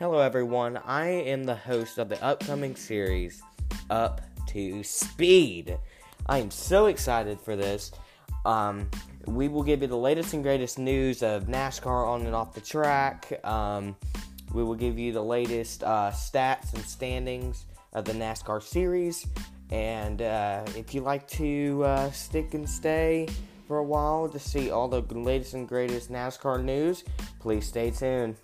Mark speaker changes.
Speaker 1: Hello, everyone. I am the host of the upcoming series, Up to Speed. I am so excited for this. Um, we will give you the latest and greatest news of NASCAR on and off the track. Um, we will give you the latest uh, stats and standings of the NASCAR series. And uh, if you like to uh, stick and stay for a while to see all the latest and greatest NASCAR news, please stay tuned.